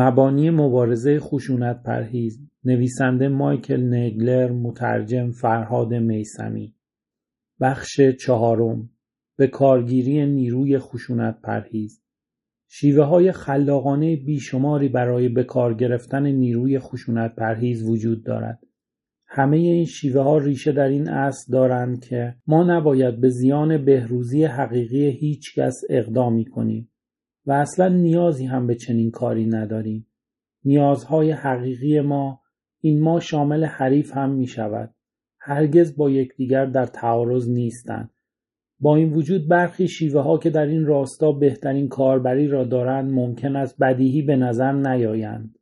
مبانی مبارزه خشونت پرهیز نویسنده مایکل نگلر مترجم فرهاد میسمی. بخش چهارم به کارگیری نیروی خشونت پرهیز. شیوه های خلاقانه بیشماری برای به کار گرفتن نیروی خشونت پرهیز وجود دارد. همه این شیوه ها ریشه در این اصل دارند که ما نباید به زیان بهروزی حقیقی هیچ کس اقدامی کنیم. و اصلا نیازی هم به چنین کاری نداریم. نیازهای حقیقی ما این ما شامل حریف هم می شود. هرگز با یکدیگر در تعارض نیستند با این وجود برخی شیوه ها که در این راستا بهترین کاربری را دارند ممکن است بدیهی به نظر نیایند.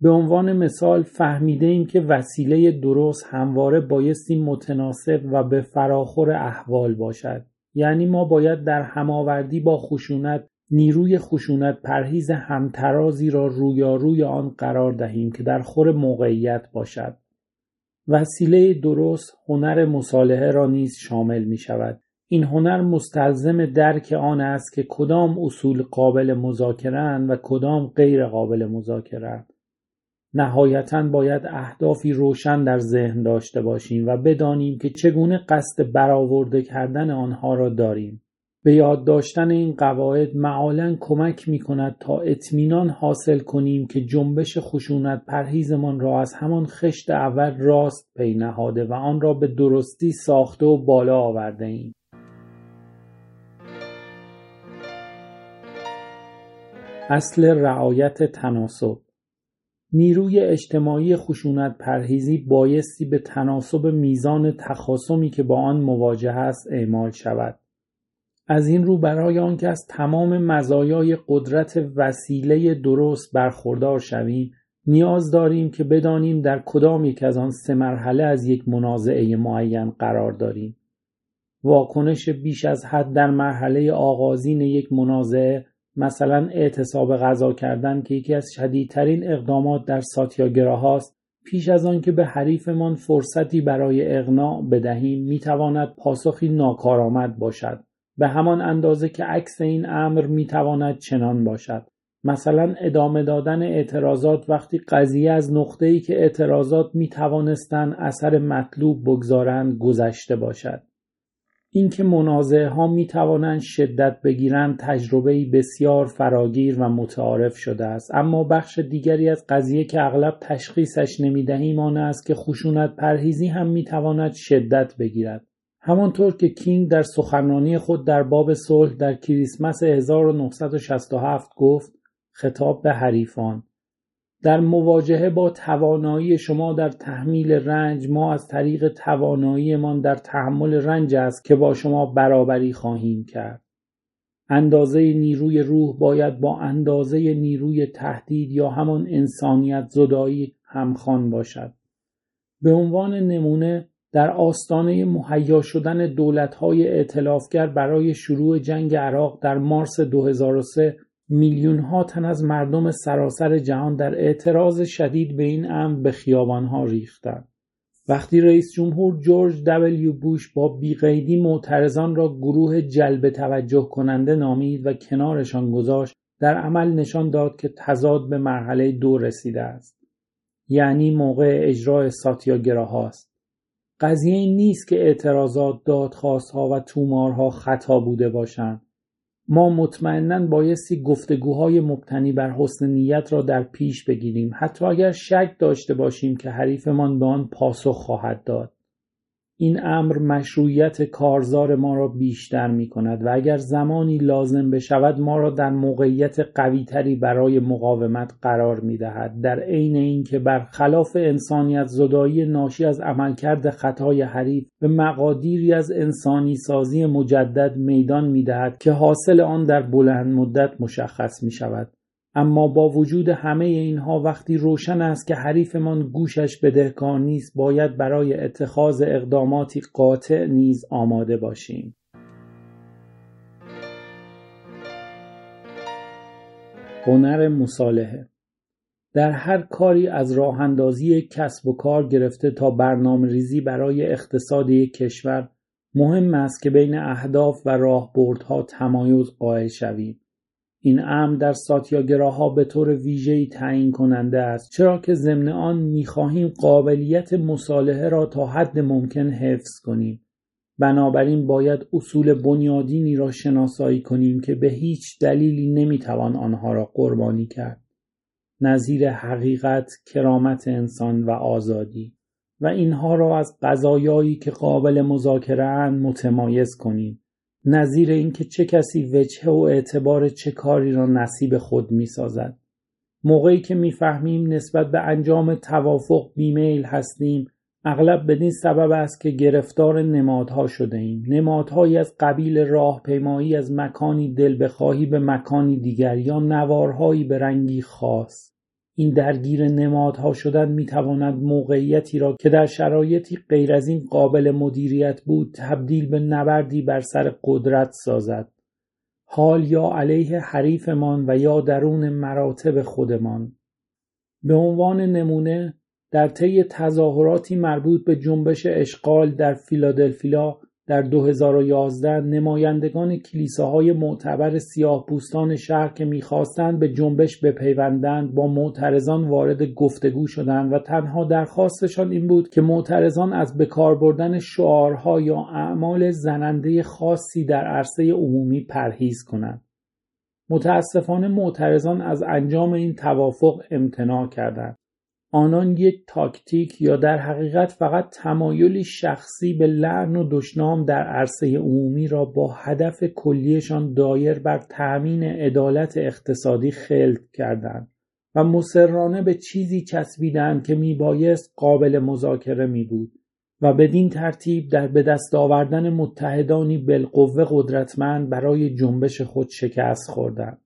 به عنوان مثال فهمیده ایم که وسیله درست همواره بایستی متناسب و به فراخور احوال باشد. یعنی ما باید در هماوردی با خشونت نیروی خشونت پرهیز همترازی را رویاروی آن قرار دهیم که در خور موقعیت باشد. وسیله درست هنر مصالحه را نیز شامل می شود. این هنر مستلزم درک آن است که کدام اصول قابل مذاکره و کدام غیر قابل مذاکره نهایتا باید اهدافی روشن در ذهن داشته باشیم و بدانیم که چگونه قصد برآورده کردن آنها را داریم به یاد داشتن این قواعد معالا کمک می کند تا اطمینان حاصل کنیم که جنبش خشونت پرهیزمان را از همان خشت اول راست پی نهاده و آن را به درستی ساخته و بالا آورده ایم. اصل رعایت تناسب نیروی اجتماعی خشونت پرهیزی بایستی به تناسب میزان تخاصمی که با آن مواجه است اعمال شود. از این رو برای آنکه از تمام مزایای قدرت وسیله درست برخوردار شویم نیاز داریم که بدانیم در کدام یک از آن سه مرحله از یک منازعه معین قرار داریم. واکنش بیش از حد در مرحله آغازین یک منازعه مثلا اعتصاب غذا کردن که یکی از شدیدترین اقدامات در هاست پیش از آن که به حریفمان فرصتی برای اقناع بدهیم می‌تواند پاسخی ناکارآمد باشد به همان اندازه که عکس این امر می‌تواند چنان باشد. مثلا ادامه دادن اعتراضات وقتی قضیه از نقطه‌ای که اعتراضات می توانستند اثر مطلوب بگذارند گذشته باشد. اینکه منازعه ها می توانند شدت بگیرند تجربه بسیار فراگیر و متعارف شده است. اما بخش دیگری از قضیه که اغلب تشخیصش نمی دهیم آن است که خشونت پرهیزی هم می تواند شدت بگیرد. همانطور که کینگ در سخنرانی خود در باب صلح در کریسمس 1967 گفت خطاب به حریفان در مواجهه با توانایی شما در تحمیل رنج ما از طریق تواناییمان در تحمل رنج است که با شما برابری خواهیم کرد. اندازه نیروی روح باید با اندازه نیروی تهدید یا همان انسانیت زدایی همخوان باشد. به عنوان نمونه در آستانه مهیا شدن دولت‌های ائتلافگر برای شروع جنگ عراق در مارس 2003 میلیون ها تن از مردم سراسر جهان در اعتراض شدید به این امر به ها ریختند. وقتی رئیس جمهور جورج دبلیو بوش با بیقیدی معترضان را گروه جلب توجه کننده نامید و کنارشان گذاشت در عمل نشان داد که تضاد به مرحله دو رسیده است. یعنی موقع اجرای هاست. قضیه این نیست که اعتراضات، دادخواستها و تومارها خطا بوده باشند. ما مطمئنا بایستی گفتگوهای مبتنی بر حسن نیت را در پیش بگیریم حتی اگر شک داشته باشیم که حریفمان به آن پاسخ خواهد داد این امر مشروعیت کارزار ما را بیشتر می کند و اگر زمانی لازم بشود ما را در موقعیت قویتری برای مقاومت قرار می دهد در عین اینکه برخلاف انسانیت زدایی ناشی از عملکرد خطای حریف به مقادیری از انسانی سازی مجدد میدان می دهد که حاصل آن در بلند مدت مشخص می شود اما با وجود همه اینها وقتی روشن است که حریفمان گوشش بدهکار نیست باید برای اتخاذ اقداماتی قاطع نیز آماده باشیم. هنر مصالحه در هر کاری از راه اندازی کسب و کار گرفته تا برنامه ریزی برای اقتصاد یک کشور مهم است که بین اهداف و راهبردها تمایز قائل شویم. این امر در ساتیاگراها به طور ویژه‌ای تعیین کننده است. چرا که ضمن آن می‌خواهیم قابلیت مصالحه را تا حد ممکن حفظ کنیم. بنابراین باید اصول بنیادینی را شناسایی کنیم که به هیچ دلیلی نمی‌توان آنها را قربانی کرد. نظیر حقیقت کرامت انسان و آزادی. و اینها را از قضایایی که قابل مذاکره متمایز کنیم. نظیر اینکه چه کسی وجهه و اعتبار چه کاری را نصیب خود می‌سازد. موقعی که می‌فهمیم نسبت به انجام توافق بیمیل هستیم اغلب بدین سبب است که گرفتار نمادها شده ایم. نمادهایی از قبیل راهپیمایی از مکانی دل بخواهی به مکانی دیگر یا نوارهایی به رنگی خاص. این درگیر نمادها شدن می‌تواند موقعیتی را که در شرایطی غیر از این قابل مدیریت بود تبدیل به نبردی بر سر قدرت سازد. حال یا علیه حریفمان و یا درون مراتب خودمان. به عنوان نمونه در طی تظاهراتی مربوط به جنبش اشغال در فیلادلفیا در 2011 نمایندگان کلیساهای معتبر سیاه پوستان شهر که می‌خواستند به جنبش بپیوندند با معترضان وارد گفتگو شدند و تنها درخواستشان این بود که معترضان از بکار بردن شعارها یا اعمال زننده خاصی در عرصه عمومی پرهیز کنند. متاسفانه معترضان از انجام این توافق امتناع کردند. آنان یک تاکتیک یا در حقیقت فقط تمایلی شخصی به لعن و دشنام در عرصه عمومی را با هدف کلیشان دایر بر تأمین عدالت اقتصادی خلق کردند و مسررانه به چیزی چسبیدند که میبایست قابل مذاکره می بود و بدین ترتیب در به دست آوردن متحدانی بالقوه قدرتمند برای جنبش خود شکست خوردند.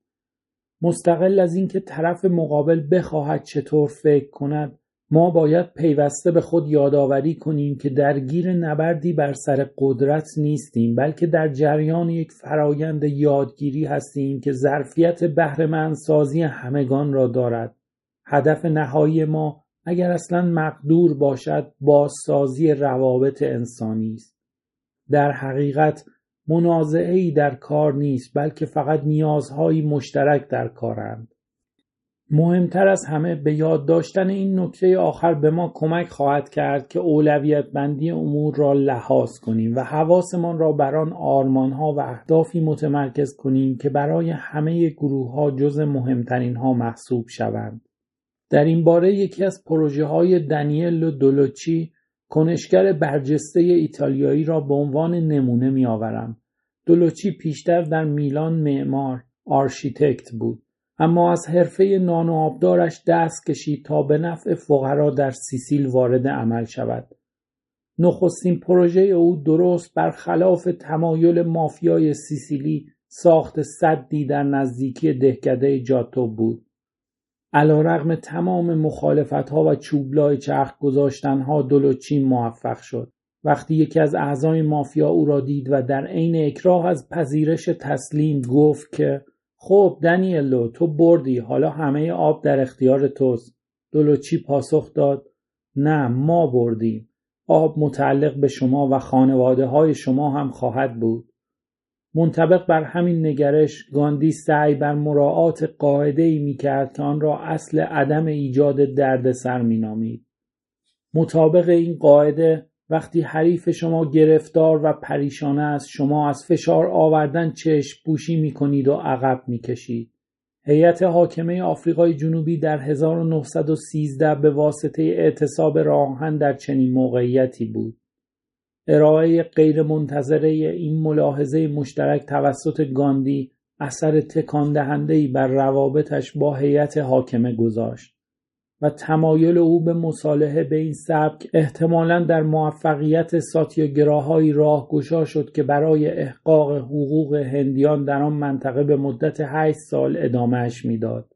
مستقل از اینکه طرف مقابل بخواهد چطور فکر کند ما باید پیوسته به خود یادآوری کنیم که درگیر نبردی بر سر قدرت نیستیم بلکه در جریان یک فرایند یادگیری هستیم که ظرفیت بهرهمندسازی همگان را دارد. هدف نهایی ما اگر اصلا مقدور باشد بازسازی روابط انسانی است. در حقیقت ای در کار نیست بلکه فقط نیازهایی مشترک در کارند. مهمتر از همه به یاد داشتن این نکته آخر به ما کمک خواهد کرد که اولویت بندی امور را لحاظ کنیم و حواسمان را بر آن آرمانها و اهدافی متمرکز کنیم که برای همه گروه ها جز مهمترین ها محسوب شوند. در این باره یکی از پروژه های دنیل دولوچی کنشگر برجسته ایتالیایی را به عنوان نمونه می آورم. دولوچی پیشتر در میلان معمار architect بود. اما از حرفه نان و آب‌دارش دست کشید تا به نفع فقرا در سیسیل وارد عمل شود. نخستین پروژه او درست برخلاف تمایل مافیای سیسیلی ساخت سدی در نزدیکی دهکده جاتو بود. علا تمام مخالفت ها و چوبلای چرخ گذاشتن ها دولوچی موفق شد. وقتی یکی از اعضای مافیا او را دید و در عین اکراه از پذیرش تسلیم گفت که خب دنیلو تو بردی حالا همه آب در اختیار توست. دولوچی پاسخ داد؟ نه ما بردیم. آب متعلق به شما و خانواده های شما هم خواهد بود. منطبق بر همین نگرش گاندی سعی بر مراعات قاعده ای می کرد که آن را اصل عدم ایجاد دردسر می نامید. مطابق این قاعده وقتی حریف شما گرفتار و پریشان است شما از فشار آوردن چشم پوشی می کنید و عقب می کشید. هیئت حاکمه آفریقای جنوبی در 1913 به واسطه اعتصاب راهن در چنین موقعیتی بود. ارائه غیرمنتظره این ملاحظه مشترک توسط گاندی اثر تکان بر روابطش با هیئت حاکمه گذاشت. و تمایل او به مصالحه به این سبک احتمالا در موفقیت ساتیاگراهایی گشا شد که برای احقاق حقوق هندیان در آن منطقه به مدت هشت سال ادامهش می‌داد.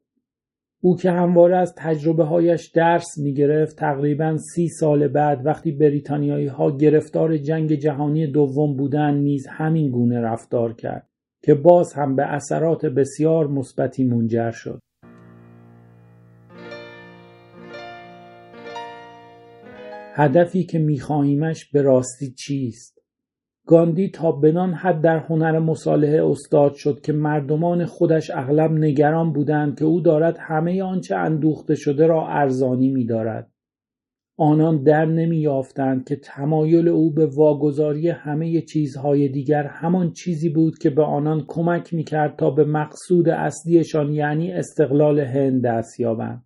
او که همواره از تجربه هایش درس می گرفت تقریبا سی سال بعد وقتی بریتانیایی ها گرفتار جنگ جهانی دوم بودند نیز همین گونه رفتار کرد که باز هم به اثرات بسیار مثبتی منجر شد. هدفی که میخواهیمش به راستی چیست؟ گاندی تا بدان حد در هنر مصالحه استاد شد که مردمان خودش اغلب نگران بودند که او دارد همه آنچه اندوخته شده را ارزانی می‌دارد. آنان در نمی‌یافتند که تمایل او به واگذاری همه چیزهای دیگر همان چیزی بود که به آنان کمک می‌کرد تا به مقصود اصلیشان یعنی استقلال هند دست یابند.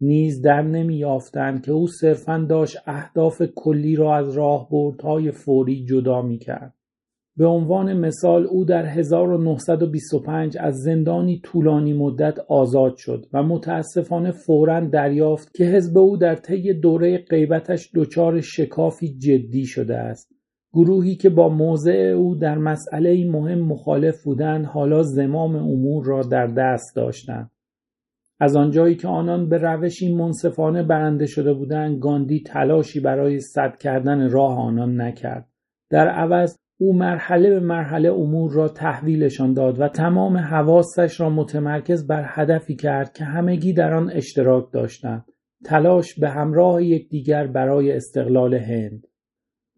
نیز در نمی‌یافتند که او صرفا داشت اهداف کلی را از راهبردهای فوری جدا می‌کرد. به عنوان مثال او در 1925 از زندانی طولانی مدت آزاد شد و متاسفانه فورا دریافت که حزب او در طی دوره غیبتش دچار شکافی جدی شده است. گروهی که با موضع او در مسئله مهم مخالف بودند حالا زمام امور را در دست داشتند. از آنجایی که آنان به روشی منصفانه برنده شده بودند گاندی تلاشی برای سد کردن راه آنان نکرد. در عوض او مرحله به مرحله امور را تحویلشان داد و تمام حواسش را متمرکز بر هدفی کرد که همگی در آن اشتراک داشتند. تلاش به همراه یکدیگر برای استقلال هند.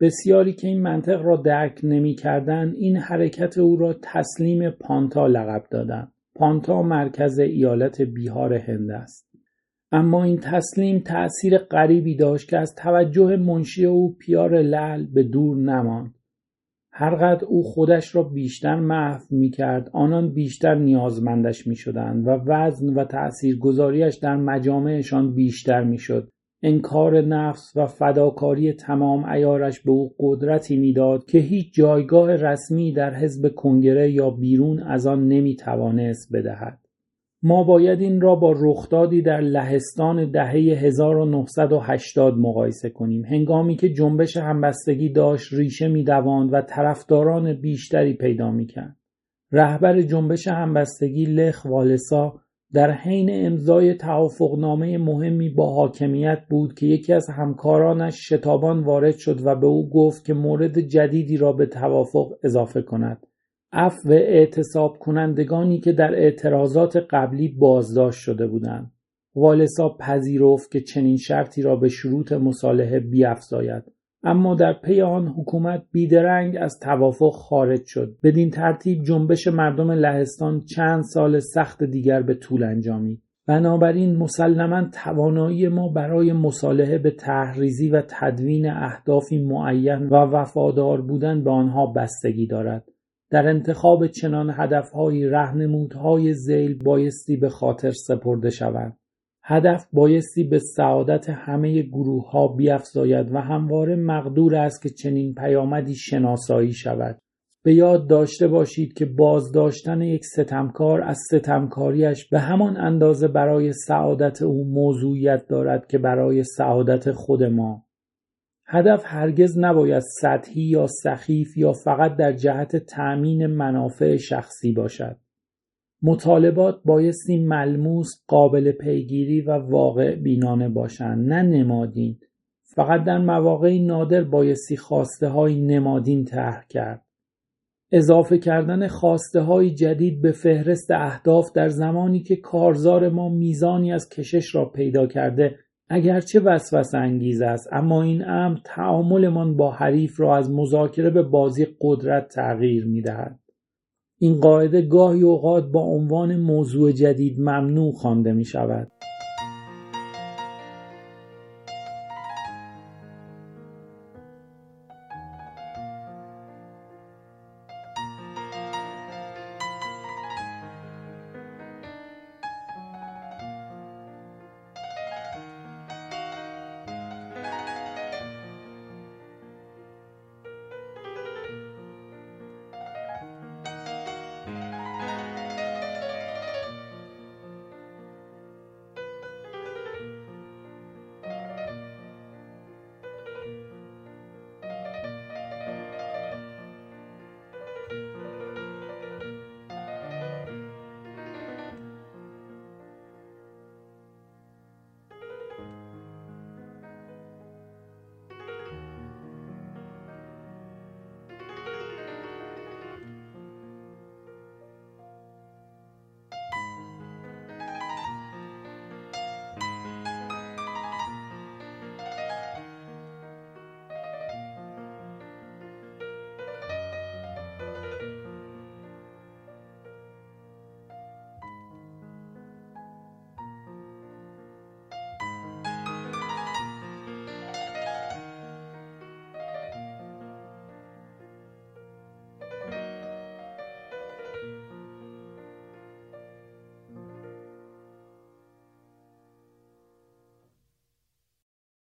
بسیاری که این منطق را درک نمی‌کردند این حرکت او را تسلیم پانتا لقب دادند. پانتا مرکز ایالت بیهار هند است اما این تسلیم تأثیر غریبی داشت که از توجه منشی او پیار لل به دور نماند هرقدر او خودش را بیشتر محو می کرد آنان بیشتر نیازمندش می شدند و وزن و تأثیرگذاریش در مجامعشان بیشتر می شد. انکار نفس و فداکاری تمام ایارش به او قدرتی می‌داد که هیچ جایگاه رسمی در حزب کنگره یا بیرون از آن نمی توانست بدهد. ما باید این را با رخدادی در لهستان دهه 1980 مقایسه کنیم هنگامی که جنبش همبستگی داشت ریشه میدواند و طرفداران بیشتری پیدا می‌کرد رهبر جنبش همبستگی لخ والسا در حین امضای توافقنامه مهمی با حاکمیت بود که یکی از همکارانش شتابان وارد شد و به او گفت که مورد جدیدی را به توافق اضافه کند عفو اعتصاب کنندگانی که در اعتراضات قبلی بازداشت شده بودند. والسا پذیرفت که چنین شرطی را به شروط مصالحه بیافزاید اما در پی آن حکومت بیدرنگ از توافق خارج شد. بدین ترتیب جنبش مردم لهستان چند سال سخت دیگر به طول انجامید بنابراین مسلما توانایی ما برای مصالحه به تحریزی و تدوین اهدافی معین و وفادار بودن به آنها بستگی دارد. در انتخاب چنان هدفهایی رهنمودهای زیل بایستی به خاطر سپرده شوند. هدف بایستی به سعادت همه گروه ها بیافزاید و همواره مقدور است که چنین پیامدی شناسایی شود. به یاد داشته باشید که بازداشتن یک ستمکار از ستمکاریش به همان اندازه برای سعادت او موضوعیت دارد که برای سعادت خود ما. هدف هرگز نباید سطحی یا سخیف یا فقط در جهت تأمین منافع شخصی باشد. مطالبات بایستی ملموس قابل پیگیری و واقع بینانه باشند نه نمادین فقط در مواقع نادر بایستی خواسته های نمادین طرح کرد اضافه کردن خواسته های جدید به فهرست اهداف در زمانی که کارزار ما میزانی از کشش را پیدا کرده اگرچه وسوسه انگیز است اما این امر تعاملمان با حریف را از مذاکره به بازی قدرت تغییر می دهد. این قاعده گاهی اوقات با عنوان موضوع جدید ممنوع خوانده می شود.